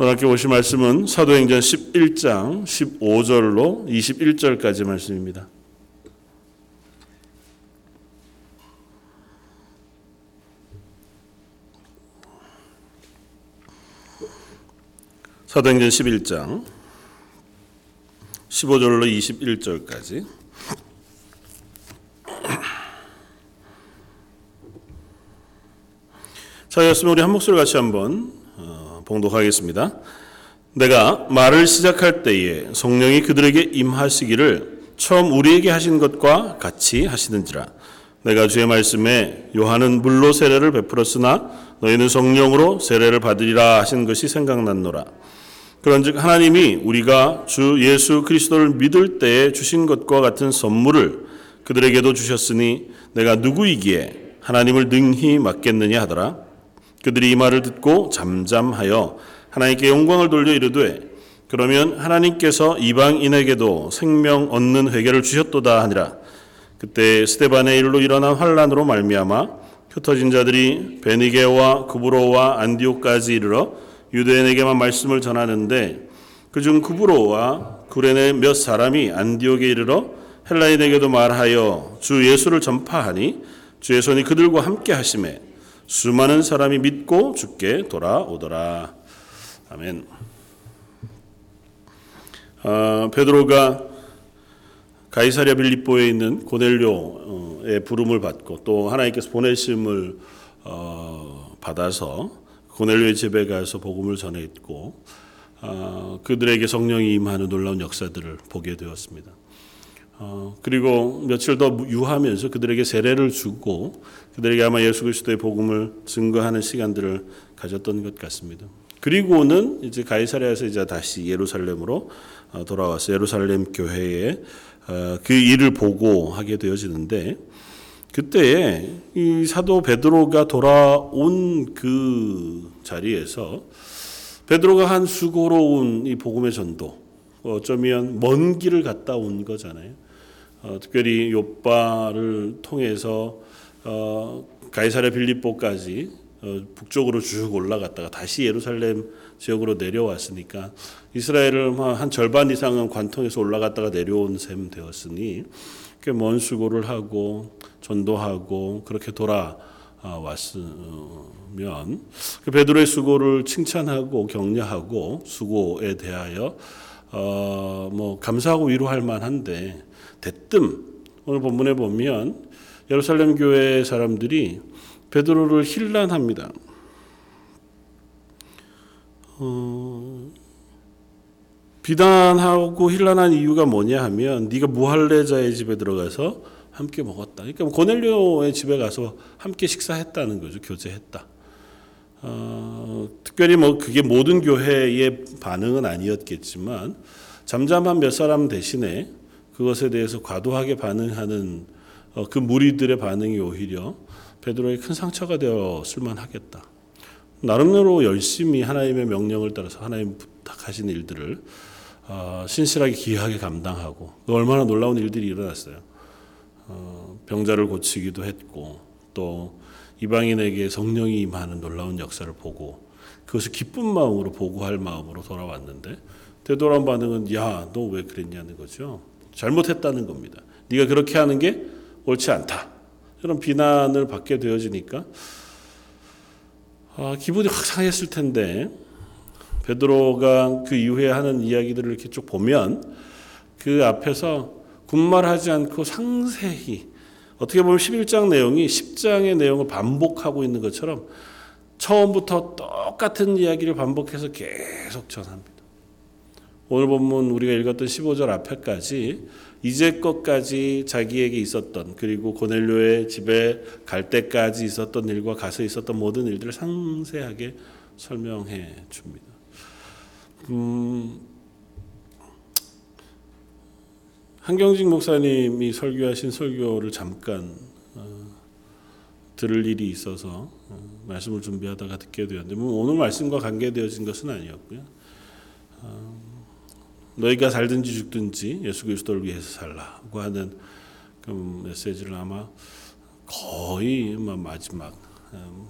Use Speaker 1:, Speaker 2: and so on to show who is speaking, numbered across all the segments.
Speaker 1: 오늘 함께 보실 말씀은 사도행전 11장 15절로 21절까지 말씀입니다. 사도행전 11장 15절로 21절까지 자, 였으면 우리 한 목소리 같이 한번 어, 봉독하겠습니다. 내가 말을 시작할 때에 성령이 그들에게 임하시기를 처음 우리에게 하신 것과 같이 하시는지라. 내가 주의 말씀에 요한은 물로 세례를 베풀었으나 너희는 성령으로 세례를 받으리라 하신 것이 생각났노라. 그런즉 하나님이 우리가 주 예수 그리스도를 믿을 때에 주신 것과 같은 선물을 그들에게도 주셨으니 내가 누구이기에 하나님을 능히 맡겠느냐 하더라. 그들이 이 말을 듣고 잠잠하여 하나님께 영광을 돌려 이르되 그러면 하나님께서 이방인에게도 생명 얻는 회개를 주셨도다 하니라. 그때 스테반의 일로 일어난 환란으로 말미암아 흩어진 자들이 베니게와 구브로와 안디옥까지 이르러 유대인에게만 말씀을 전하는데 그중 구브로와 구레네 몇 사람이 안디옥에 이르러 헬라인에게도 말하여 주 예수를 전파하니 주의 손이 그들과 함께 하심에 수많은 사람이 믿고 죽게 돌아오더라. 아멘. 아, 베드로가 가이사랴 빌립보에 있는 고넬료의 부름을 받고 또 하나님께서 보내심을 어, 받아서 고넬료의 집에 가서 복음을 전했고 어, 그들에게 성령이 임하는 놀라운 역사들을 보게 되었습니다. 어, 그리고 며칠 더 유하면서 그들에게 세례를 주고 그들에게 아마 예수 그리스도의 복음을 증거하는 시간들을 가졌던 것 같습니다. 그리고는 이제 가이사랴에서 이제 다시 예루살렘으로 어, 돌아와서 예루살렘 교회에 어, 그 일을 보고 하게 되어지는데 그때에 이 사도 베드로가 돌아온 그 자리에서 베드로가 한 수고로운 이 복음의 전도 어쩌면 먼 길을 갔다 온 거잖아요. 어, 특별히 요바를 통해서 어, 가이사랴 빌립보까지 어, 북쪽으로 쭉 올라갔다가 다시 예루살렘 지역으로 내려왔으니까 이스라엘을 한 절반 이상은 관통해서 올라갔다가 내려온 셈 되었으니 꽤 먼 수고를 하고 전도하고 그렇게 돌아왔으면 그 베드로의 수고를 칭찬하고 격려하고 수고에 대하여 어, 뭐 감사하고 위로할 만한데 대뜸 오늘 본문에 보면 예루살렘 교회 사람들이 베드로를 힐난합니다. 어, 비난하고 힐난한 이유가 뭐냐 하면 네가 무할레자의 집에 들어가서 함께 먹었다. 그러니까 고넬료의 집에 가서 함께 식사했다는 거죠. 교제했다. 어, 특별히 뭐 그게 모든 교회의 반응은 아니었겠지만 잠잠한 몇 사람 대신에 그것에 대해서 과도하게 반응하는 어, 그 무리들의 반응이 오히려 베드로의 큰 상처가 되었을 만하겠다. 나름대로 열심히 하나님의 명령을 따라서 하나님 부탁하신 일들을 어, 신실하게 기하게 감당하고 얼마나 놀라운 일들이 일어났어요. 어, 병자를 고치기도 했고 또 이방인에게 성령이 임하는 놀라운 역사를 보고 그것을 기쁜 마음으로 보고할 마음으로 돌아왔는데 되돌아온 반응은 야 너 왜 그랬냐는 거죠. 잘못했다는 겁니다. 네가 그렇게 하는 게 옳지 않다. 이런 비난을 받게 되어지니까 아, 기분이 확 상했을 텐데 베드로가 그 이후에 하는 이야기들을 이렇게 쭉 보면 그 앞에서 군말하지 않고 상세히 어떻게 보면 11장 내용이 10장의 내용을 반복하고 있는 것처럼 처음부터 똑같은 이야기를 반복해서 계속 전합니다. 오늘 본문 우리가 읽었던 15절 앞에까지 이제 것까지 자기에게 있었던 그리고 고넬료의 집에 갈 때까지 있었던 일과 가서 있었던 모든 일들을 상세하게 설명해 줍니다. 음, 한경직 목사님이 설교하신 설교를 잠깐 어, 들을 일이 있어서 어, 말씀을 준비하다가 듣게 되었는데 뭐 오늘 말씀과 관계되어진 것은 아니었고요. 어, 너희가 살든지 죽든지 예수 그리스도를 위해서 살라고 하는 그 메시지를 아마 거의 마지막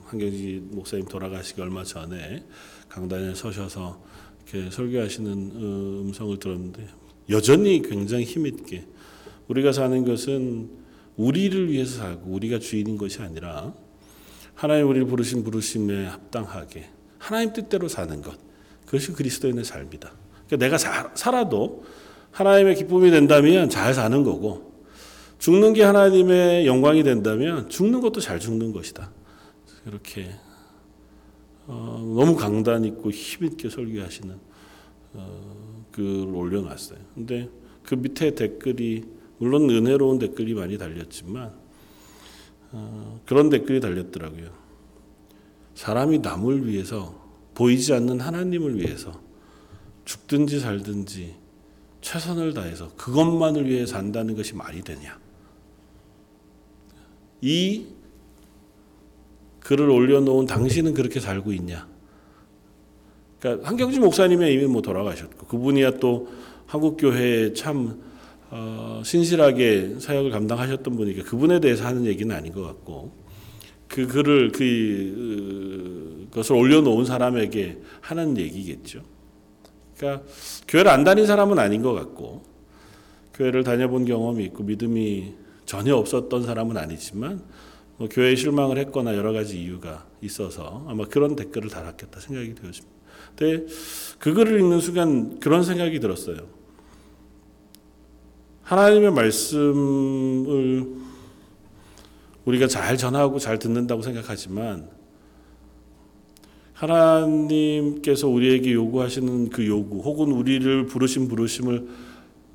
Speaker 1: 한경지 목사님 돌아가시기 얼마 전에 강단에 서셔서 이렇게 설교하시는 어, 음성을 들었는데 여전히 굉장히 힘있게 우리가 사는 것은 우리를 위해서 살고 우리가 주인인 것이 아니라 하나님 우리를 부르신 부르심에 합당하게 하나님 뜻대로 사는 것 그것이 그리스도인의 삶이다. 그러니까 내가 사, 살아도 하나님의 기쁨이 된다면 잘 사는 거고 죽는 게 하나님의 영광이 된다면 죽는 것도 잘 죽는 것이다. 이렇게 어, 너무 강단 있고 힘 있게 설교하시는 어, 글을 올려놨어요. 근데 그 밑에 댓글이 물론 은혜로운 댓글이 많이 달렸지만 어, 그런 댓글이 달렸더라고요. 사람이 남을 위해서 보이지 않는 하나님을 위해서 죽든지 살든지 최선을 다해서 그것만을 위해 산다는 것이 말이 되냐? 이 글을 올려놓은 당신은 그렇게 살고 있냐? 그러니까 한경지 목사님이 이미 뭐 돌아가셨고 그분이야 또 한국 교회에 참 어, 신실하게 사역을 감당하셨던 분이니까 그분에 대해서 하는 얘기는 아닌 것 같고 그 글을 그 어, 것을 올려놓은 사람에게 하는 얘기겠죠. 그러니까 교회를 안 다닌 사람은 아닌 것 같고 교회를 다녀본 경험이 있고 믿음이 전혀 없었던 사람은 아니지만 뭐 교회에 실망을 했거나 여러 가지 이유가 있어서 아마 그런 댓글을 달았겠다 생각이 되었습니다. 근데 그 글을 읽는 순간 그런 생각이 들었어요. 하나님의 말씀을 우리가 잘 전하고 잘 듣는다고 생각하지만 하나님께서 우리에게 요구하시는 그 요구 혹은 우리를 부르신 부르심을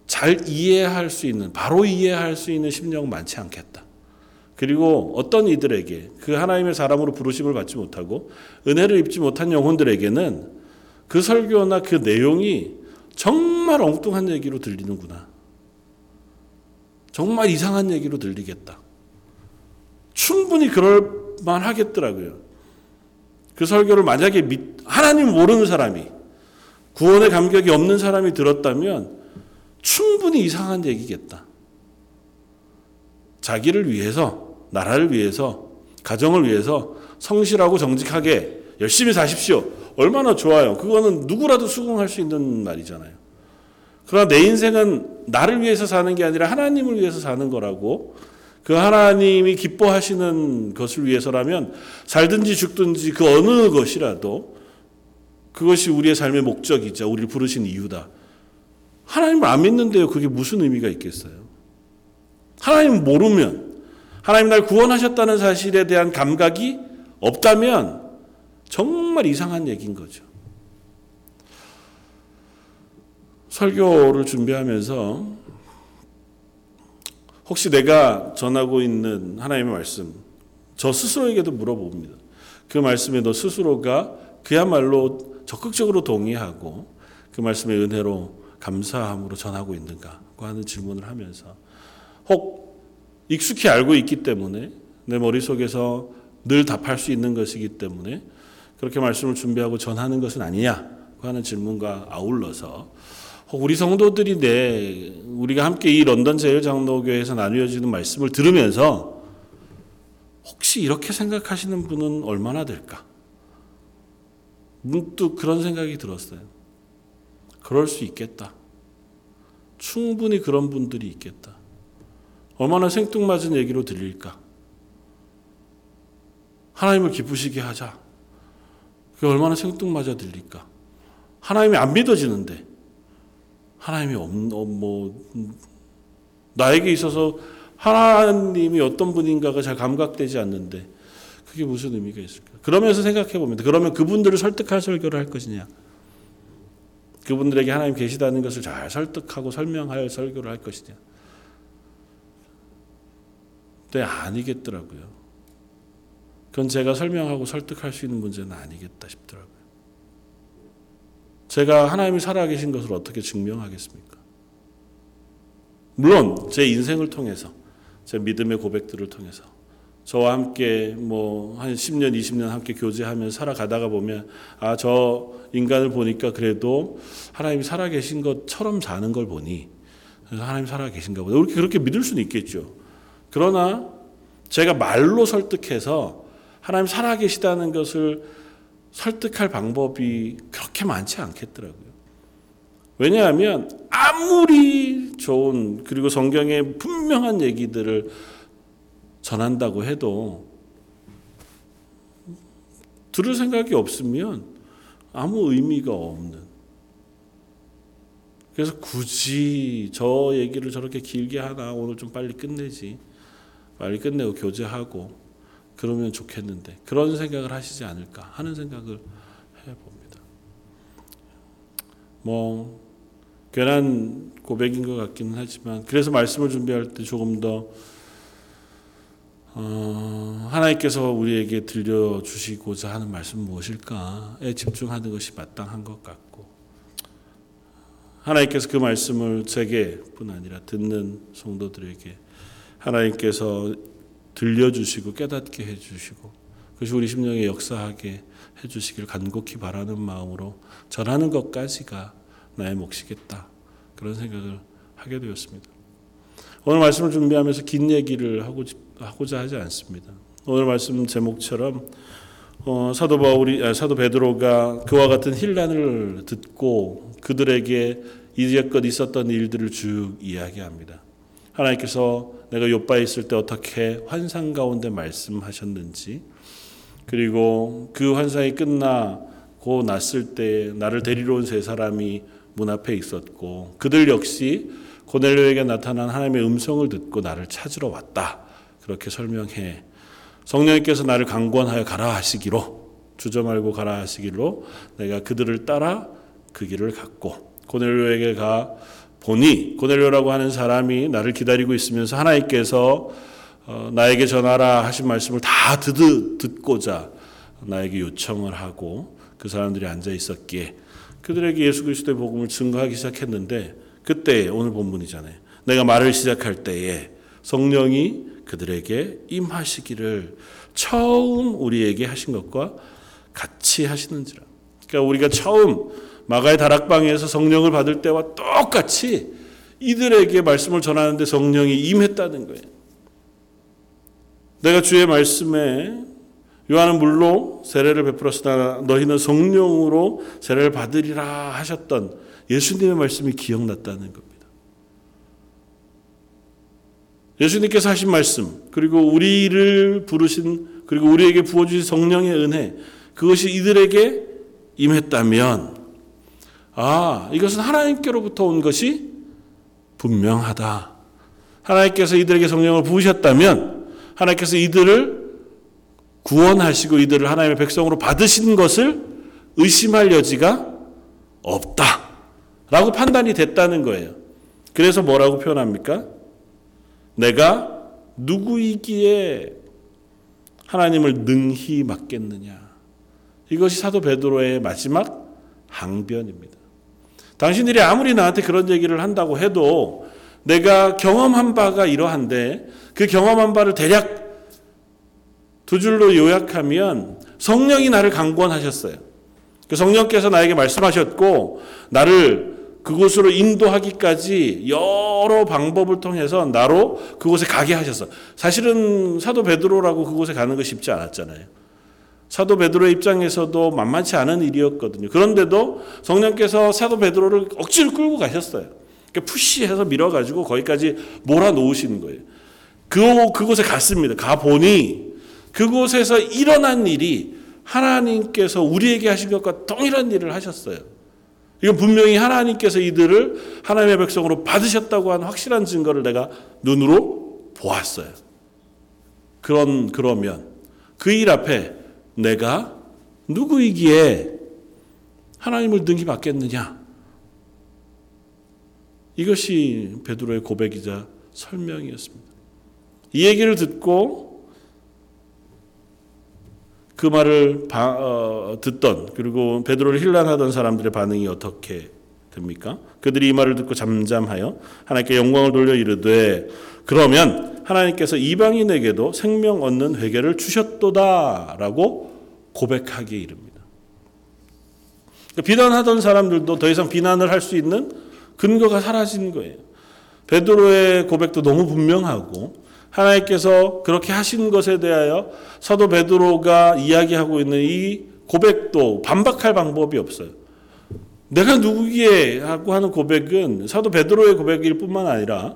Speaker 1: 잘 이해할 수 있는 바로 이해할 수 있는 심령은 많지 않겠다. 그리고 어떤 이들에게 그 하나님의 사람으로 부르심을 받지 못하고 은혜를 입지 못한 영혼들에게는 그 설교나 그 내용이 정말 엉뚱한 얘기로 들리는구나. 정말 이상한 얘기로 들리겠다. 충분히 그럴 만 하겠더라고요. 그 설교를 만약에 믿, 하나님 모르는 사람이 구원의 감격이 없는 사람이 들었다면 충분히 이상한 얘기겠다. 자기를 위해서, 나라를 위해서, 가정을 위해서 성실하고 정직하게 열심히 사십시오. 얼마나 좋아요. 그거는 누구라도 수긍할 수 있는 말이잖아요. 그러나 내 인생은 나를 위해서 사는 게 아니라 하나님을 위해서 사는 거라고 그 하나님이 기뻐하시는 것을 위해서라면 살든지 죽든지 그 어느 것이라도 그것이 우리의 삶의 목적이자 우리를 부르신 이유다. 하나님을 안 믿는데요. 그게 무슨 의미가 있겠어요? 하나님 모르면 하나님 날 구원하셨다는 사실에 대한 감각이 없다면 정말 이상한 얘기인 거죠. 설교를 준비하면서 혹시 내가 전하고 있는 하나님의 말씀, 저 스스로에게도 물어봅니다. 그 말씀에 너 스스로가 그야말로 적극적으로 동의하고 그 말씀의 은혜로 감사함으로 전하고 있는가 하는 질문을 하면서 혹 익숙히 알고 있기 때문에 내 머릿속에서 늘 답할 수 있는 것이기 때문에 그렇게 말씀을 준비하고 전하는 것은 아니냐 하는 질문과 아울러서 우리 성도들이 내 우리가 함께 이 런던 제일 장로교회에서 나누어지는 말씀을 들으면서 혹시 이렇게 생각하시는 분은 얼마나 될까? 문득 그런 생각이 들었어요. 그럴 수 있겠다. 충분히 그런 분들이 있겠다. 얼마나 생뚱맞은 얘기로 들릴까? 하나님을 기쁘시게 하자. 그게 얼마나 생뚱맞아 들릴까? 하나님이 안 믿어지는데 하나님이 없, 어, 뭐, 나에게 있어서 하나님이 어떤 분인가가 잘 감각되지 않는데 그게 무슨 의미가 있을까? 그러면서 생각해 봅니다. 그러면 그분들을 설득할 설교를 할 것이냐? 그분들에게 하나님 계시다는 것을 잘 설득하고 설명할 설교를 할 것이냐? 네, 아니겠더라고요. 그건 제가 설명하고 설득할 수 있는 문제는 아니겠다 싶더라고요. 제가 하나님이 살아계신 것을 어떻게 증명하겠습니까? 물론 제 인생을 통해서 제 믿음의 고백들을 통해서 저와 함께 뭐 한 10년, 20년 함께 교제하면서 살아가다가 보면 아, 저 인간을 보니까 그래도 하나님이 살아계신 것처럼 사는 걸 보니 하나님 살아계신가 보다. 이렇게 그렇게 믿을 수는 있겠죠. 그러나 제가 말로 설득해서 하나님 살아계시다는 것을 설득할 방법이 그렇게 많지 않겠더라고요. 왜냐하면 아무리 좋은 그리고 성경의 분명한 얘기들을 전한다고 해도 들을 생각이 없으면 아무 의미가 없는. 그래서 굳이 저 얘기를 저렇게 길게 하나 오늘 좀 빨리 끝내지. 빨리 끝내고 교제하고 그러면 좋겠는데 그런 생각을 하시지 않을까 하는 생각을 해봅니다. 뭐 괜한 고백인 것 같기는 하지만 그래서 말씀을 준비할 때 조금 더 어, 하나님께서 우리에게 들려주시고자 하는 말씀 무엇일까에 집중하는 것이 마땅한 것 같고 하나님께서 그 말씀을 제게뿐 아니라 듣는 성도들에게 하나님께서 들려주시고 깨닫게 해주시고 그것이 우리 심령에 역사하게 해주시길 간곡히 바라는 마음으로 전하는 것까지가 나의 몫이겠다 그런 생각을 하게 되었습니다. 오늘 말씀을 준비하면서 긴 얘기를 하고 하고자 하지 않습니다. 오늘 말씀 제목처럼 어, 사도 바울이 아, 사도 베드로가 그와 같은 힐난을 듣고 그들에게 이제껏 있었던 일들을 쭉 이야기합니다. 하나님께서 내가 요바에 있을 때 어떻게 환상 가운데 말씀하셨는지 그리고 그 환상이 끝나고 났을 때 나를 데리러 온 세 사람이 문 앞에 있었고 그들 역시 고넬료에게 나타난 하나님의 음성을 듣고 나를 찾으러 왔다. 그렇게 설명해 성령님께서 나를 강권하여 가라 하시기로 주저 말고 가라 하시기로 내가 그들을 따라 그 길을 갔고 고넬료에게 가 보니 고넬료라고 하는 사람이 나를 기다리고 있으면서 하나님께서 어, 나에게 전하라 하신 말씀을 다 듣, 듣고자 나에게 요청을 하고 그 사람들이 앉아 있었기에 그들에게 예수 그리스도의 복음을 증거하기 시작했는데 그때 오늘 본문이잖아요. 내가 말을 시작할 때에 성령이 그들에게 임하시기를 처음 우리에게 하신 것과 같이 하시는지라. 그러니까 우리가 처음 마가의 다락방에서 성령을 받을 때와 똑같이 이들에게 말씀을 전하는데 성령이 임했다는 거예요. 내가 주의 말씀에 요한은 물로 세례를 베풀었으나 너희는 성령으로 세례를 받으리라 하셨던 예수님의 말씀이 기억났다는 겁니다. 예수님께서 하신 말씀, 그리고 우리를 부르신, 그리고 우리에게 부어주신 성령의 은혜, 그것이 이들에게 임했다면, 아, 이것은 하나님께로부터 온 것이 분명하다. 하나님께서 이들에게 성령을 부으셨다면, 하나님께서 이들을 구원하시고 이들을 하나님의 백성으로 받으신 것을 의심할 여지가 없다. 라고 판단이 됐다는 거예요. 그래서 뭐라고 표현합니까? 내가 누구이기에 하나님을 능히 맡겠느냐. 이것이 사도 베드로의 마지막 항변입니다. 당신들이 아무리 나한테 그런 얘기를 한다고 해도 내가 경험한 바가 이러한데 그 경험한 바를 대략 두 줄로 요약하면 성령이 나를 강권하셨어요. 그 성령께서 나에게 말씀하셨고 나를 그곳으로 인도하기까지 여러 방법을 통해서 나로 그곳에 가게 하셔서 사실은 사도 베드로라고 그곳에 가는 거 쉽지 않았잖아요. 사도 베드로의 입장에서도 만만치 않은 일이었거든요. 그런데도 성령께서 사도 베드로를 억지로 끌고 가셨어요. 그러니까 푸시해서 밀어가지고 거기까지 몰아놓으시는 거예요. 그, 그곳에 갔습니다. 가보니 그곳에서 일어난 일이 하나님께서 우리에게 하신 것과 동일한 일을 하셨어요. 이건 분명히 하나님께서 이들을 하나님의 백성으로 받으셨다고 하는 확실한 증거를 내가 눈으로 보았어요. 그런 그러면 그 일 앞에 내가 누구이기에 하나님을 능히 받겠느냐? 이것이 베드로의 고백이자 설명이었습니다. 이 얘기를 듣고 그 말을 바, 어, 듣던 그리고 베드로를 힐난하던 사람들의 반응이 어떻게 됩니까? 그들이 이 말을 듣고 잠잠하여 하나님께 영광을 돌려 이르되 그러면 하나님께서 이방인에게도 생명 얻는 회개를 주셨도다라고 고백하기에 이릅니다. 비난하던 사람들도 더 이상 비난을 할 수 있는 근거가 사라진 거예요. 베드로의 고백도 너무 분명하고 하나님께서 그렇게 하신 것에 대하여 사도 베드로가 이야기하고 있는 이 고백도 반박할 방법이 없어요. 내가 누구기에 하고 하는 고백은 사도 베드로의 고백일 뿐만 아니라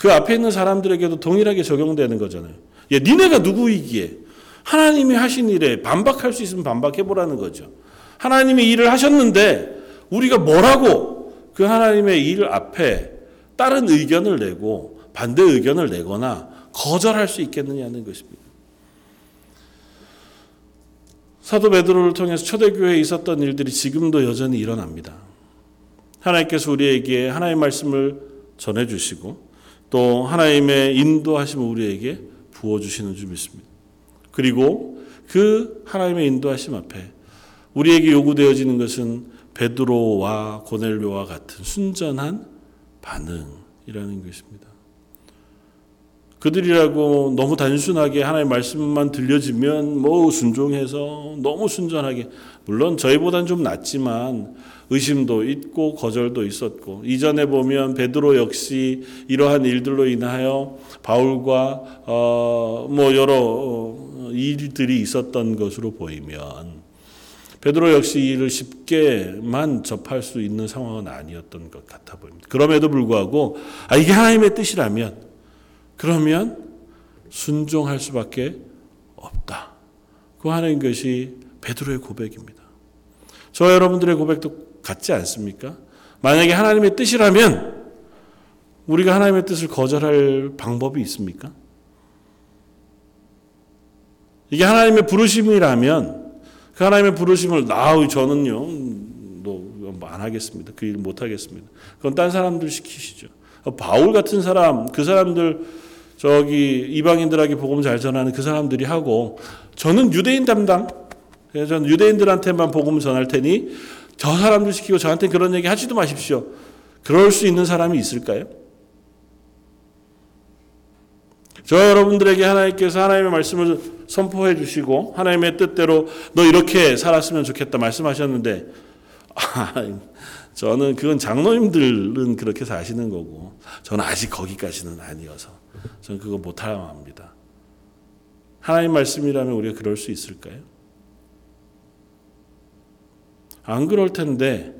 Speaker 1: 그 앞에 있는 사람들에게도 동일하게 적용되는 거잖아요. 예, 니네가 누구이기에 하나님이 하신 일에 반박할 수 있으면 반박해 보라는 거죠. 하나님이 일을 하셨는데 우리가 뭐라고 그 하나님의 일 앞에 다른 의견을 내고 반대 의견을 내거나 거절할 수 있겠느냐는 것입니다. 사도 베드로를 통해서 초대교회에 있었던 일들이 지금도 여전히 일어납니다. 하나님께서 우리에게 하나님의 말씀을 전해주시고 또 하나님의 인도하심을 우리에게 부어주시는 줄 믿습니다. 그리고 그 하나님의 인도하심 앞에 우리에게 요구되어지는 것은 베드로와 고넬료와 같은 순전한 반응이라는 것입니다. 그들이라고 너무 단순하게 하나님의 말씀만 들려지면 뭐 순종해서 너무 순전하게 물론 저희보단 좀 낫지만 의심도 있고 거절도 있었고 이전에 보면 베드로 역시 이러한 일들로 인하여 바울과 어 뭐 여러 어, 일들이 있었던 것으로 보이면 베드로 역시 이 일을 쉽게만 접할 수 있는 상황은 아니었던 것 같아 보입니다. 그럼에도 불구하고 아 이게 하나님의 뜻이라면 그러면 순종할 수밖에 없다. 그 하는 것이 베드로의 고백입니다. 저 여러분들의 고백도 같지 않습니까? 만약에 하나님의 뜻이라면 우리가 하나님의 뜻을 거절할 방법이 있습니까? 이게 하나님의 부르심이라면 그 하나님의 부르심을 나 저는요 뭐안 하겠습니다. 그 일 못 하겠습니다. 그건 딴 사람들 시키시죠. 바울 같은 사람 그 사람들 저기 이방인들에게 복음 잘 전하는 그 사람들이 하고 저는 유대인 담당 저는 유대인들한테만 복음 전할 테니 저 사람들 시키고 저한테 그런 얘기 하지도 마십시오. 그럴 수 있는 사람이 있을까요? 저 여러분들에게 하나님께서 하나님의 말씀을 선포해 주시고 하나님의 뜻대로 너 이렇게 살았으면 좋겠다 말씀하셨는데 아, 저는 그건 장로님들은 그렇게 사시는 거고 저는 아직 거기까지는 아니어서 저는 그거 못하라고 합니다. 하나님 말씀이라면 우리가 그럴 수 있을까요? 안 그럴 텐데,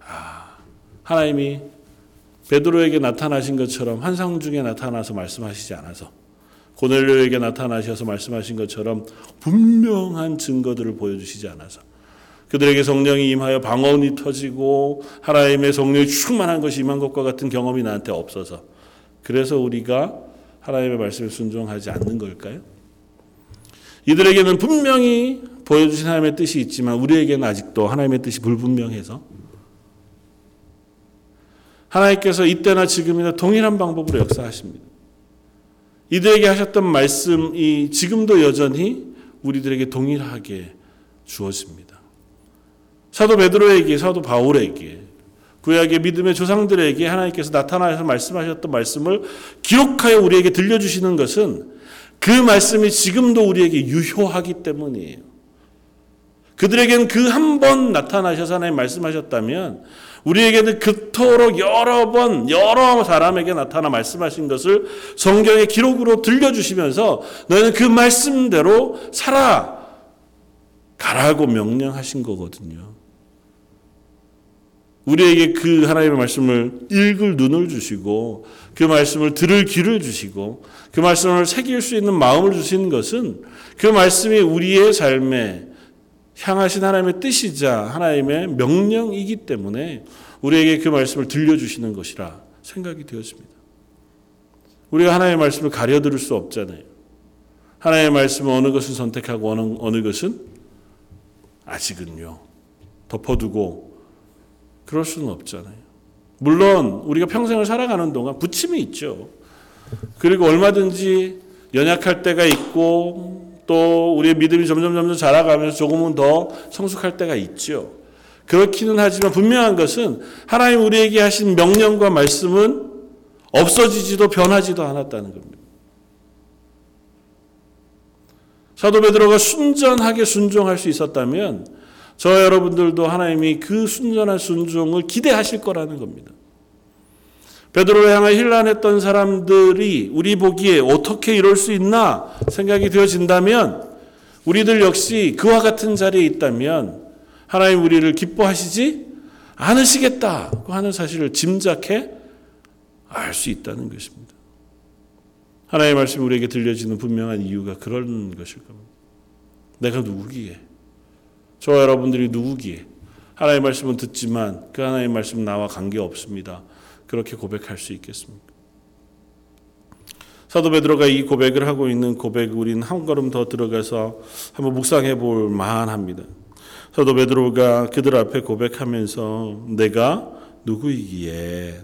Speaker 1: 아, 하나님이 베드로에게 나타나신 것처럼 환상 중에 나타나서 말씀하시지 않아서 고넬료에게 나타나셔서 말씀하신 것처럼 분명한 증거들을 보여주시지 않아서 그들에게 성령이 임하여 방언이 터지고 하나님의 성령이 충만한 것이 임한 것과 같은 경험이 나한테 없어서 그래서 우리가 하나님의 말씀에 순종하지 않는 걸까요? 이들에게는 분명히 보여주신 하나님의 뜻이 있지만 우리에게는 아직도 하나님의 뜻이 불분명해서 하나님께서 이때나 지금이나 동일한 방법으로 역사하십니다. 이들에게 하셨던 말씀이 지금도 여전히 우리들에게 동일하게 주어집니다. 사도 베드로에게 사도 바울에게 구약의 믿음의 조상들에게 하나님께서 나타나서 말씀하셨던 말씀을 기록하여 우리에게 들려주시는 것은 그 말씀이 지금도 우리에게 유효하기 때문이에요. 그들에게는 그 한 번 나타나셔서 하나님 말씀하셨다면 우리에게는 그토록 여러 번 여러 사람에게 나타나 말씀하신 것을 성경의 기록으로 들려주시면서 너희는 그 말씀대로 살아 가라고 명령하신 거거든요. 우리에게 그 하나님의 말씀을 읽을 눈을 주시고 그 말씀을 들을 귀를 주시고 그 말씀을 새길 수 있는 마음을 주시는 것은 그 말씀이 우리의 삶에 향하신 하나님의 뜻이자 하나님의 명령이기 때문에 우리에게 그 말씀을 들려주시는 것이라 생각이 되었습니다. 우리가 하나님의 말씀을 가려 들을 수 없잖아요. 하나님의 말씀을 어느 것을 선택하고 어느, 어느 것은 아직은요. 덮어두고 그럴 수는 없잖아요. 물론 우리가 평생을 살아가는 동안 부침이 있죠. 그리고 얼마든지 연약할 때가 있고 또 우리의 믿음이 점점 점점 자라가면서 조금은 더 성숙할 때가 있죠. 그렇기는 하지만 분명한 것은 하나님 우리에게 하신 명령과 말씀은 없어지지도 변하지도 않았다는 겁니다. 사도 베드로가 순전하게 순종할 수 있었다면 저 여러분들도 하나님이 그 순전한 순종을 기대하실 거라는 겁니다. 베드로를 향해 힐난했던 사람들이 우리 보기에 어떻게 이럴 수 있나 생각이 되어진다면 우리들 역시 그와 같은 자리에 있다면 하나님 우리를 기뻐하시지 않으시겠다고 하는 사실을 짐작해 알 수 있다는 것입니다. 하나님의 말씀이 우리에게 들려지는 분명한 이유가 그런 것일 겁니다. 내가 누구기에? 저와 여러분들이 누구기에? 하나님의 말씀은 듣지만 그 하나님의 말씀 나와 관계 없습니다. 그렇게 고백할 수 있겠습니까? 사도 베드로가 이 고백을 하고 있는 고백 우리는 한 걸음 더 들어가서 한번 묵상해 볼 만합니다. 사도 베드로가 그들 앞에 고백하면서 내가 누구이기에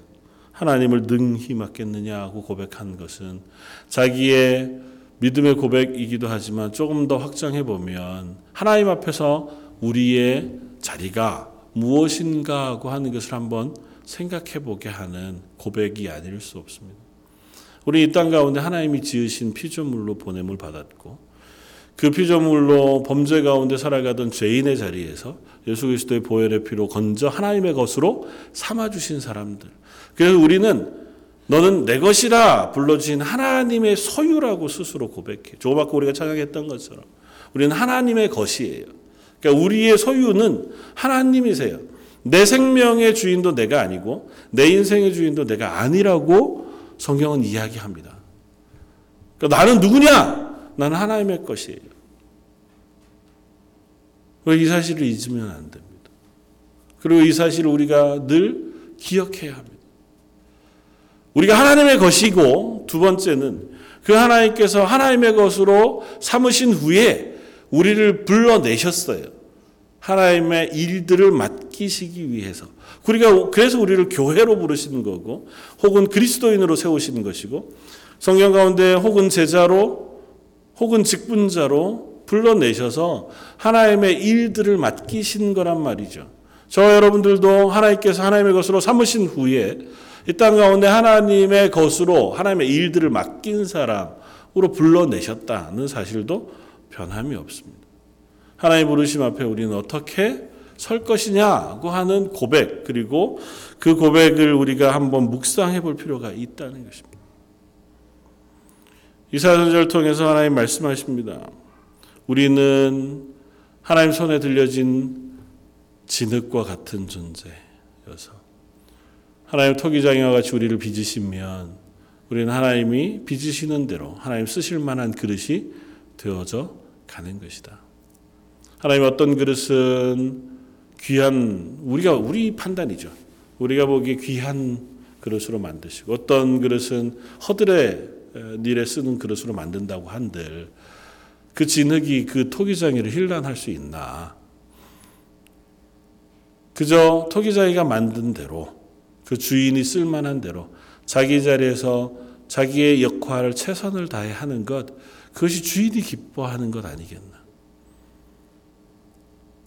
Speaker 1: 하나님을 능히 맡겠느냐고 고백한 것은 자기의 믿음의 고백이기도 하지만 조금 더 확장해 보면 하나님 앞에서 우리의 자리가 무엇인가 하고 하는 것을 한번 생각해 보게 하는 고백이 아닐 수 없습니다. 우리 이 땅 가운데 하나님이 지으신 피조물로 보냄을 받았고 그 피조물로 범죄 가운데 살아가던 죄인의 자리에서 예수 그리스도의 보혈의 피로 건져 하나님의 것으로 삼아 주신 사람들. 그래서 우리는 너는 내 것이라 불러주신 하나님의 소유라고 스스로 고백해. 아까 우리가 찬양했던 것처럼 우리는 하나님의 것이에요. 그러니까 우리의 소유는 하나님이세요. 내 생명의 주인도 내가 아니고 내 인생의 주인도 내가 아니라고 성경은 이야기합니다. 그러니까 나는 누구냐? 나는 하나님의 것이에요. 이 사실을 잊으면 안 됩니다. 그리고 이 사실을 우리가 늘 기억해야 합니다. 우리가 하나님의 것이고 두 번째는 그 하나님께서 하나님의 것으로 삼으신 후에 우리를 불러내셨어요. 하나님의 일들을 맡기시기 위해서. 우리가 그래서 우리를 교회로 부르시는 거고 혹은 그리스도인으로 세우시는 것이고 성경 가운데 혹은 제자로 혹은 직분자로 불러내셔서 하나님의 일들을 맡기신 거란 말이죠. 저 여러분들도 하나님께서 하나님의 것으로 삼으신 후에 이 땅 가운데 하나님의 것으로 하나님의 일들을 맡긴 사람으로 불러내셨다는 사실도 변함이 없습니다. 하나님 부르심 앞에 우리는 어떻게 설 것이냐고 하는 고백 그리고 그 고백을 우리가 한번 묵상해 볼 필요가 있다는 것입니다. 이사야전절을 통해서 하나님 말씀하십니다. 우리는 하나님 손에 들려진 진흙과 같은 존재여서 하나님 토기장이와 같이 우리를 빚으시면 우리는 하나님이 빚으시는 대로 하나님 쓰실 만한 그릇이 되어져 가는 것이다. 하나님 어떤 그릇은 귀한 우리가 우리 판단이죠. 우리가 보기에 귀한 그릇으로 만드시고 어떤 그릇은 허들의 일에 쓰는 그릇으로 만든다고 한들 그 진흙이 그 토기장이를 힐난할 수 있나? 그저 토기장이가 만든 대로 그 주인이 쓸만한 대로 자기 자리에서 자기의 역할을 최선을 다해 하는 것 그것이 주인이 기뻐하는 것 아니겠나?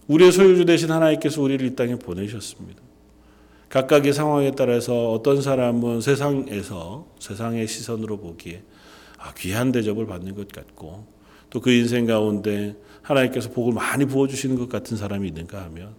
Speaker 1: 우리의 소유주 되신 하나님께서 우리를 이 땅에 보내셨습니다. 각각의 상황에 따라서 어떤 사람은 세상에서 세상의 시선으로 보기에 아, 귀한 대접을 받는 것 같고 또 그 인생 가운데 하나님께서 복을 많이 부어주시는 것 같은 사람이 있는가 하면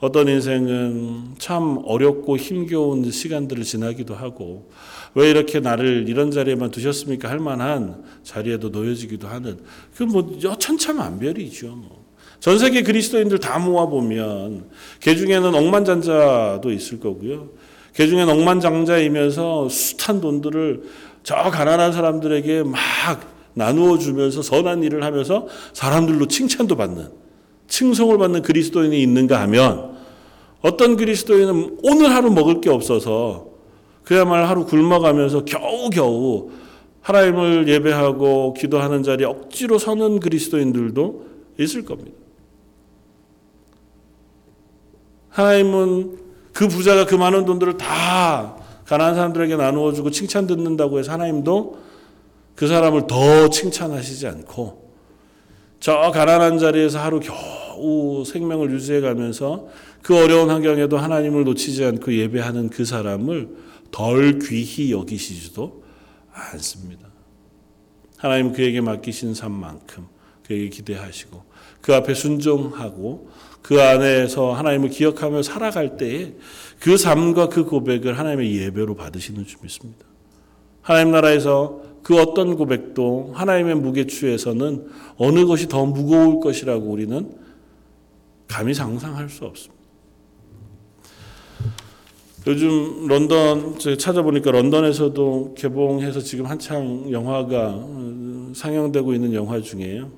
Speaker 1: 어떤 인생은 참 어렵고 힘겨운 시간들을 지나기도 하고 왜 이렇게 나를 이런 자리에만 두셨습니까 할 만한 자리에도 놓여지기도 하는 그뭐 여천차만별이죠. 뭐. 전 세계 그리스도인들 다 모아 보면 개 중에는 억만장자도 있을 거고요. 개 중에는 억만장자이면서 숱한 돈들을 저 가난한 사람들에게 막 나누어 주면서 선한 일을 하면서 사람들로 칭찬도 받는 칭송을 받는 그리스도인이 있는가 하면 어떤 그리스도인은 오늘 하루 먹을 게 없어서 그야말로 하루 굶어가면서 겨우겨우 하나님을 예배하고 기도하는 자리에 억지로 서는 그리스도인들도 있을 겁니다. 하나님은 그 부자가 그 많은 돈들을 다 가난한 사람들에게 나누어 주고 칭찬 듣는다고 해서 하나님도 그 사람을 더 칭찬하시지 않고 저 가난한 자리에서 하루 겨우 생명을 유지해 가면서 그 어려운 환경에도 하나님을 놓치지 않고 예배하는 그 사람을 덜 귀히 여기시지도 않습니다. 하나님 그에게 맡기신 삶만큼 그에게 기대하시고 그 앞에 순종하고 그 안에서 하나님을 기억하며 살아갈 때에 그 삶과 그 고백을 하나님의 예배로 받으시는 줄 믿습니다. 하나님 나라에서 그 어떤 고백도 하나님의 무게추에서는 어느 것이 더 무거울 것이라고 우리는 감히 상상할 수 없습니다. 요즘 런던 찾아보니까 런던에서도 개봉해서 지금 한창 영화가 어, 상영되고 있는 영화 중에요.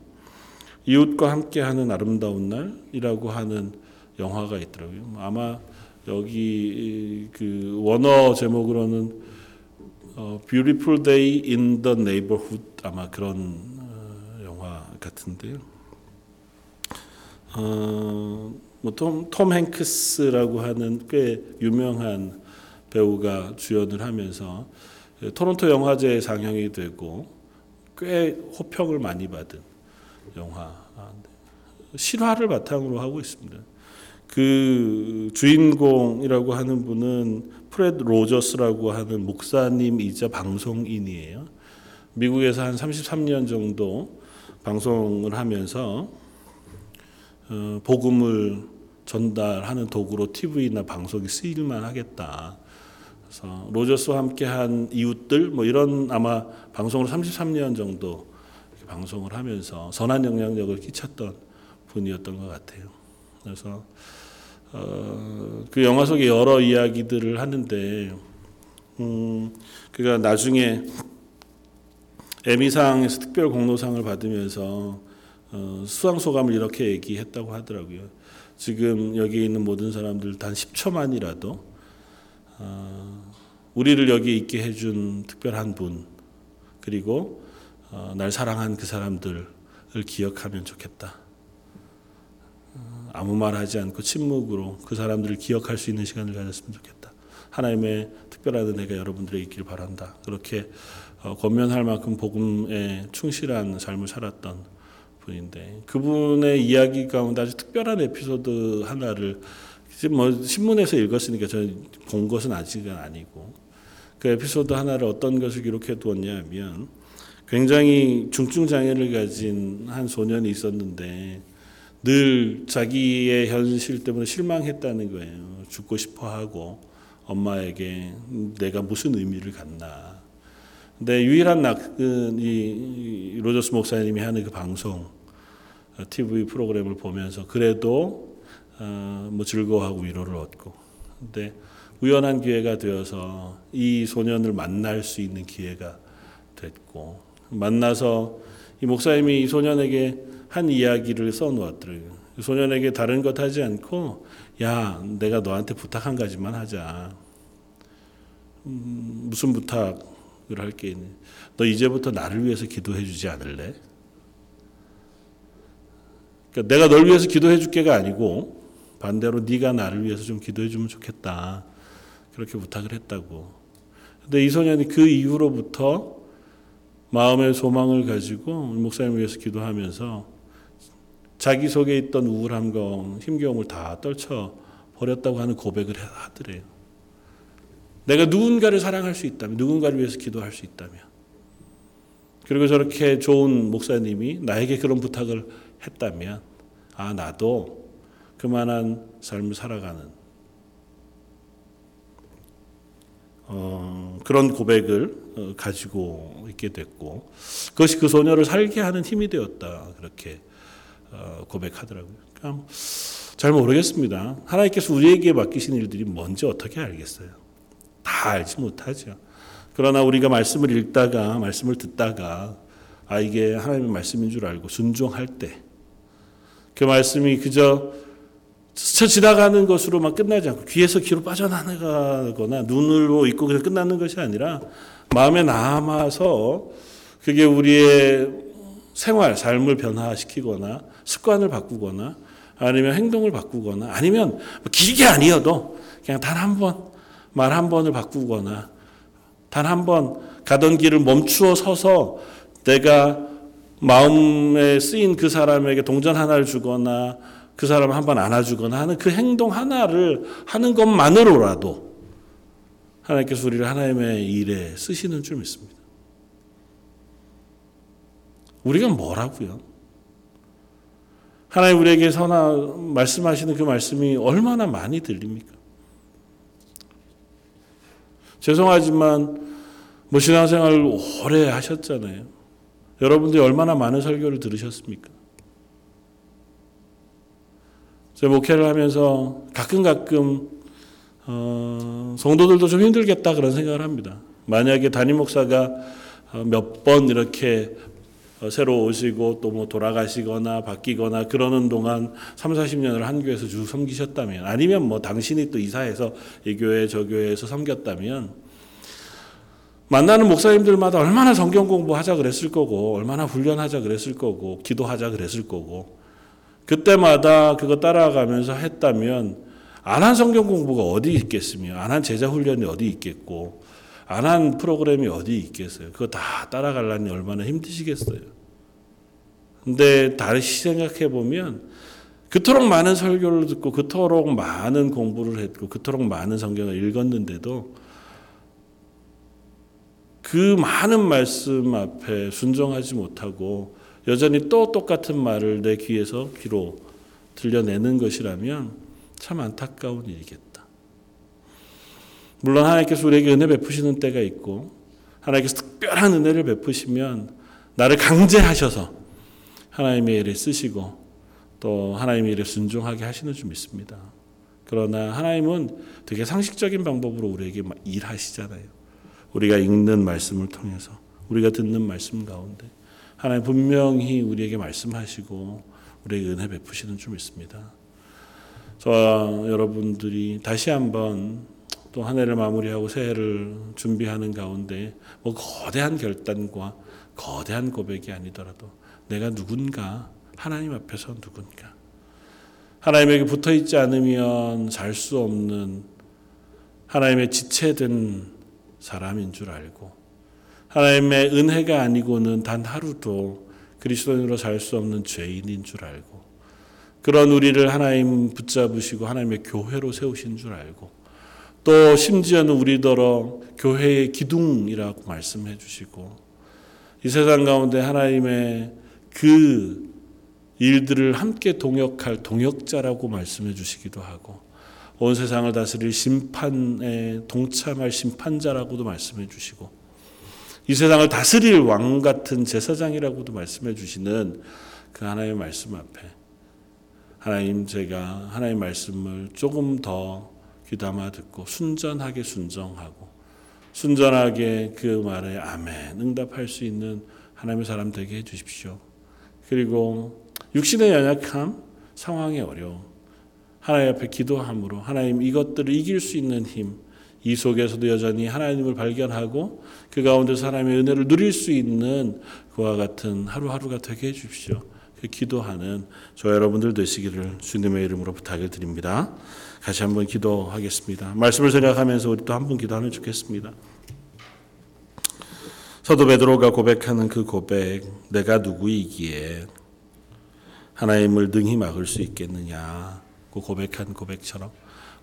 Speaker 1: 이웃과 함께하는 아름다운 날이라고 하는 영화가 있더라고요. 아마 여기 그 원어 제목으로는 어, Beautiful Day in the Neighborhood 아마 그런 어, 영화 같은데요. 어, 뭐톰 톰 행크스라고 하는 꽤 유명한 배우가 주연을 하면서 토론토 영화제에 상영이 되고 꽤 호평을 많이 받은 영화 실화를 바탕으로 하고 있습니다. 그 주인공이라고 하는 분은 프레드 로저스라고 하는 목사님이자 방송인이에요. 미국에서 한 33년 정도 방송을 하면서 어, 복음을 전달하는 도구로 TV나 방송이 쓰일만 하겠다. 그래서 로저스와 함께한 이웃들 뭐 이런 아마 방송을 33년 정도 방송을 하면서 선한 영향력을 끼쳤던 분이었던 것 같아요. 그래서 어, 그 영화 속에 여러 이야기들을 하는데 음, 그가 나중에 에미상에서 특별 공로상을 받으면서 어, 수상 소감을 이렇게 얘기했다고 하더라고요. 지금 여기 있는 모든 사람들 단 10초만이라도 어, 우리를 여기 있게 해준 특별한 분 그리고 어, 날 사랑한 그 사람들을 기억하면 좋겠다. 어, 아무 말 하지 않고 침묵으로 그 사람들을 기억할 수 있는 시간을 가졌으면 좋겠다. 하나님의 특별한 은혜가 여러분들에게 있길 바란다. 그렇게 어, 권면할 만큼 복음에 충실한 삶을 살았던 분인데 그분의 이야기 가운데 아주 특별한 에피소드 하나를 지금 뭐 신문에서 읽었으니까 저는 본 것은 아직은 아니고 그 에피소드 하나를 어떤 것을 기록해 두었냐면 굉장히 중증 장애를 가진 한 소년이 있었는데 늘 자기의 현실 때문에 실망했다는 거예요. 죽고 싶어 하고 엄마에게 내가 무슨 의미를 갖나. 근데 유일한 낙은 이 로저스 목사님이 하는 그 방송 TV 프로그램을 보면서 그래도 어, 뭐 즐거워하고 위로를 얻고 근데 우연한 기회가 되어서 이 소년을 만날 수 있는 기회가 됐고 만나서 이 목사님이 이 소년에게 한 이야기를 써놓았더라고요. 그 소년에게 다른 것 하지 않고 야 내가 너한테 부탁 한 가지만 하자. 음, 무슨 부탁을 할게? 너 이제부터 나를 위해서 기도해 주지 않을래? 그러니까 내가 널 위해서 기도해 줄게가 아니고 반대로 네가 나를 위해서 좀 기도해 주면 좋겠다. 그렇게 부탁을 했다고. 근데 이 소년이 그 이후로부터 마음의 소망을 가지고 목사님을 위해서 기도하면서 자기 속에 있던 우울함과 힘겨움을 다 떨쳐 버렸다고 하는 고백을 하더래요. 내가 누군가를 사랑할 수 있다면, 누군가를 위해서 기도할 수 있다면. 그리고 저렇게 좋은 목사님이 나에게 그런 부탁을 했다면 아 나도 그만한 삶을 살아가는 어, 그런 고백을 어, 가지고 있게 됐고 그것이 그 소녀를 살게 하는 힘이 되었다 그렇게 어, 고백하더라고요. 그러니까 잘 모르겠습니다. 하나님께서 우리에게 맡기신 일들이 뭔지 어떻게 알겠어요? 다 알지 못하죠. 그러나 우리가 말씀을 읽다가 말씀을 듣다가 아 이게 하나님의 말씀인 줄 알고 순종할 때 그 말씀이 그저 스쳐 지나가는 것으로만 끝나지 않고 귀에서 귀로 빠져나가거나 눈으로 읽고 그냥 끝나는 것이 아니라 마음에 남아서 그게 우리의 생활, 삶을 변화시키거나 습관을 바꾸거나 아니면 행동을 바꾸거나 아니면 뭐 길게 아니어도 그냥 단 한 번, 말 한 번을 바꾸거나 단 한 번 가던 길을 멈추어 서서 내가 마음에 쓰인 그 사람에게 동전 하나를 주거나 그 사람을 한 번 안아주거나 하는 그 행동 하나를 하는 것만으로라도 하나님께서 우리를 하나님의 일에 쓰시는 줄 믿습니다. 우리가 뭐라고요? 하나님 우리에게 선하 말씀하시는 그 말씀이 얼마나 많이 들립니까? 죄송하지만 뭐 신앙생활 오래 하셨잖아요. 여러분들이 얼마나 많은 설교를 들으셨습니까? 제 목회를 하면서 가끔 가끔 어, 성도들도 좀 힘들겠다 그런 생각을 합니다. 만약에 담임 목사가 어, 몇번 이렇게 어, 새로 오시고 또 뭐 돌아가시거나 바뀌거나 그러는 동안 3, 40년을 한 교회에서 쭉 섬기셨다면 아니면 뭐 당신이 또 이사해서 이 교회 저 교회에서 섬겼다면 만나는 목사님들마다 얼마나 성경 공부하자 그랬을 거고 얼마나 훈련하자 그랬을 거고 기도하자 그랬을 거고 그때마다 그거 따라가면서 했다면 안 한 성경 공부가 어디 있겠으며 안 한 제자 훈련이 어디 있겠고 안 한 프로그램이 어디 있겠어요. 그거 다 따라가려니 얼마나 힘드시겠어요. 근데 다시 생각해 보면 그토록 많은 설교를 듣고 그토록 많은 공부를 했고 그토록 많은 성경을 읽었는데도 그 많은 말씀 앞에 순종하지 못하고 여전히 또 똑같은 말을 내 귀에서 귀로 들려내는 것이라면 참 안타까운 일이겠다. 물론 하나님께서 우리에게 은혜 베푸시는 때가 있고 하나님께서 특별한 은혜를 베푸시면 나를 강제하셔서 하나님의 일에 쓰시고 또 하나님의 일에 순종하게 하시는 줄 믿습니다. 그러나 하나님은 되게 상식적인 방법으로 우리에게 일하시잖아요. 우리가 읽는 말씀을 통해서 우리가 듣는 말씀 가운데 하나님 분명히 우리에게 말씀하시고 우리에게 은혜 베푸시는 줄 믿습니다. 저와 여러분들이 다시 한번 또 한 해를 마무리하고 새해를 준비하는 가운데 뭐 거대한 결단과 거대한 고백이 아니더라도 내가 누군가 하나님 앞에서 누군가 하나님에게 붙어 있지 않으면 살 수 없는 하나님의 지체된 사람인 줄 알고 하나님의 은혜가 아니고는 단 하루도 그리스도인으로 살 수 없는 죄인인 줄 알고 그런 우리를 하나님 붙잡으시고 하나님의 교회로 세우신 줄 알고 또 심지어는 우리더러 교회의 기둥이라고 말씀해 주시고 이 세상 가운데 하나님의 그 일들을 함께 동역할 동역자라고 말씀해 주시기도 하고 온 세상을 다스릴 심판에 동참할 심판자라고도 말씀해 주시고 이 세상을 다스릴 왕 같은 제사장이라고도 말씀해 주시는 그 하나님의 말씀 앞에 하나님 제가 하나님의 말씀을 조금 더 귀담아 듣고 순전하게 순정하고 순전하게 그 말에 아멘 응답할 수 있는 하나님의 사람 되게 해 주십시오. 그리고 육신의 연약함, 상황의 어려움, 하나님 앞에 기도함으로 하나님 이것들을 이길 수 있는 힘, 이 속에서도 여전히 하나님을 발견하고 그 가운데서 하나님의 은혜를 누릴 수 있는 그와 같은 하루하루가 되게 해 주십시오. 그 기도하는 저 여러분들 되시기를 주님의 이름으로 부탁을 드립니다. 같이 한번 기도하겠습니다. 말씀을 생각하면서 우리 또 한번 기도하면 좋겠습니다. 사도 베드로가 고백하는 그 고백, 내가 누구이기에 하나님을 능히 막을 수 있겠느냐, 그 고백한 고백처럼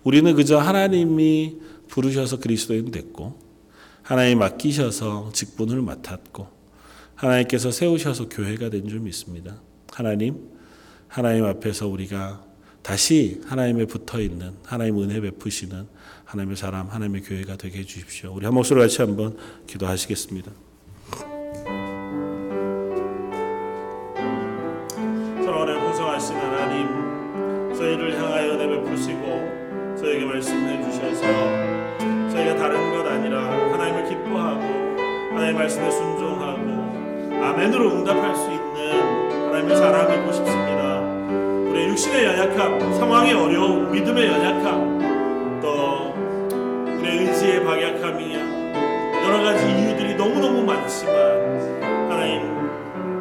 Speaker 1: 우리는 그저 하나님이 부르셔서 그리스도인 됐고 하나님 맡기셔서 직분을 맡았고 하나님께서 세우셔서 교회가 된 줄 믿습니다. 하나님, 하나님 앞에서 우리가 다시 하나님에 붙어 있는 하나님 은혜 베푸시는 하나님의 사람, 하나님의 교회가 되게 해 주십시오. 우리 한 목소리 같이 한번 기도하시겠습니다. 선원의 보성하신 하나님, 저희를 향하여 은혜 베푸시고 저에게 말씀해 주셔서 저희가 다른 것 아니라 하나님을 기뻐하고 하나님의 말씀에 순종하고 아멘으로 응답할 수 있는 하나님의 사람이고 싶습니다. 우리의 육신의 연약함, 상황의 어려움, 믿음의 연약함, 또 우리의 의지의 박약함이야 여러 가지 이유들이 너무너무 많지만 하나님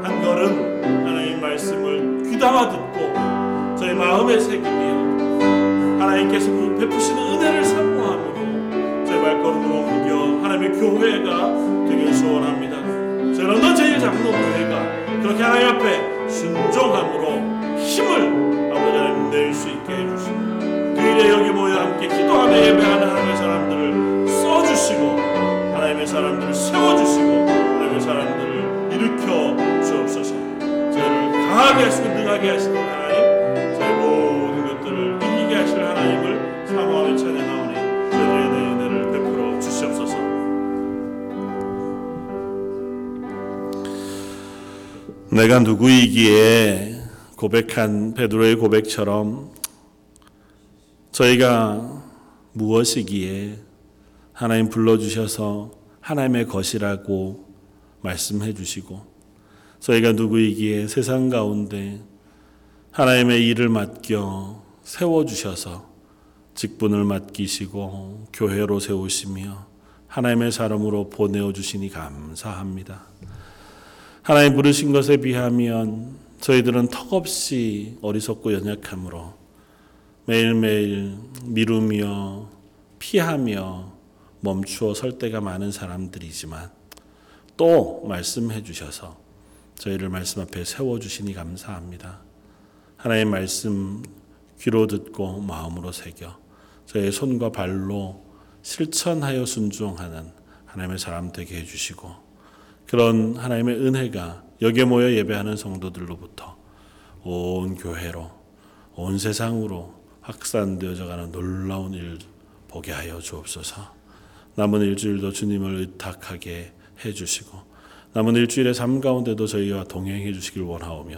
Speaker 1: 한 걸음 하나님 말씀을 귀담아 듣고 저희 마음에 새기며 하나님께서 베푸시는 은혜를 사모함으로 저희 발걸음으로 옮겨 하나님의 교회가 되길 소원합니다. 저희 런던 제일 장로 교회가 그렇게 하나님 앞에 순종함으로 힘을 아버지 하나님 낼 수 있게 해주시고 그 일에 여기 모여 함께 기도하며 예배하는 하나님의 사람들을 써주시고 하나님의 사람들을 세워주시고 하나님의 사람들을 일으켜 주옵소서. 저희를 강하게 하시고 능하게 하시는 내가 누구이기에 고백한 베드로의 고백처럼 저희가 무엇이기에 하나님 불러주셔서 하나님의 것이라고 말씀해 주시고 저희가 누구이기에 세상 가운데 하나님의 일을 맡겨 세워주셔서 직분을 맡기시고 교회로 세우시며 하나님의 사람으로 보내어 주시니 감사합니다. 하나님 부르신 것에 비하면 저희들은 턱없이 어리석고 연약함으로 매일매일 미루며 피하며 멈추어 설 때가 많은 사람들이지만 또 말씀해 주셔서 저희를 말씀 앞에 세워 주시니 감사합니다. 하나님 말씀 귀로 듣고 마음으로 새겨 저의 손과 발로 실천하여 순종하는 하나님의 사람 되게 해 주시고 그런 하나님의 은혜가 여기에 모여 예배하는 성도들로부터 온 교회로 온 세상으로 확산되어져 가는 놀라운 일 보게 하여 주옵소서. 남은 일주일도 주님을 의탁하게 해 주시고 남은 일주일의 삶 가운데도 저희와 동행해 주시길 원하오며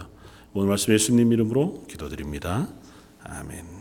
Speaker 1: 오늘 말씀 예수님 이름으로 기도드립니다. 아멘.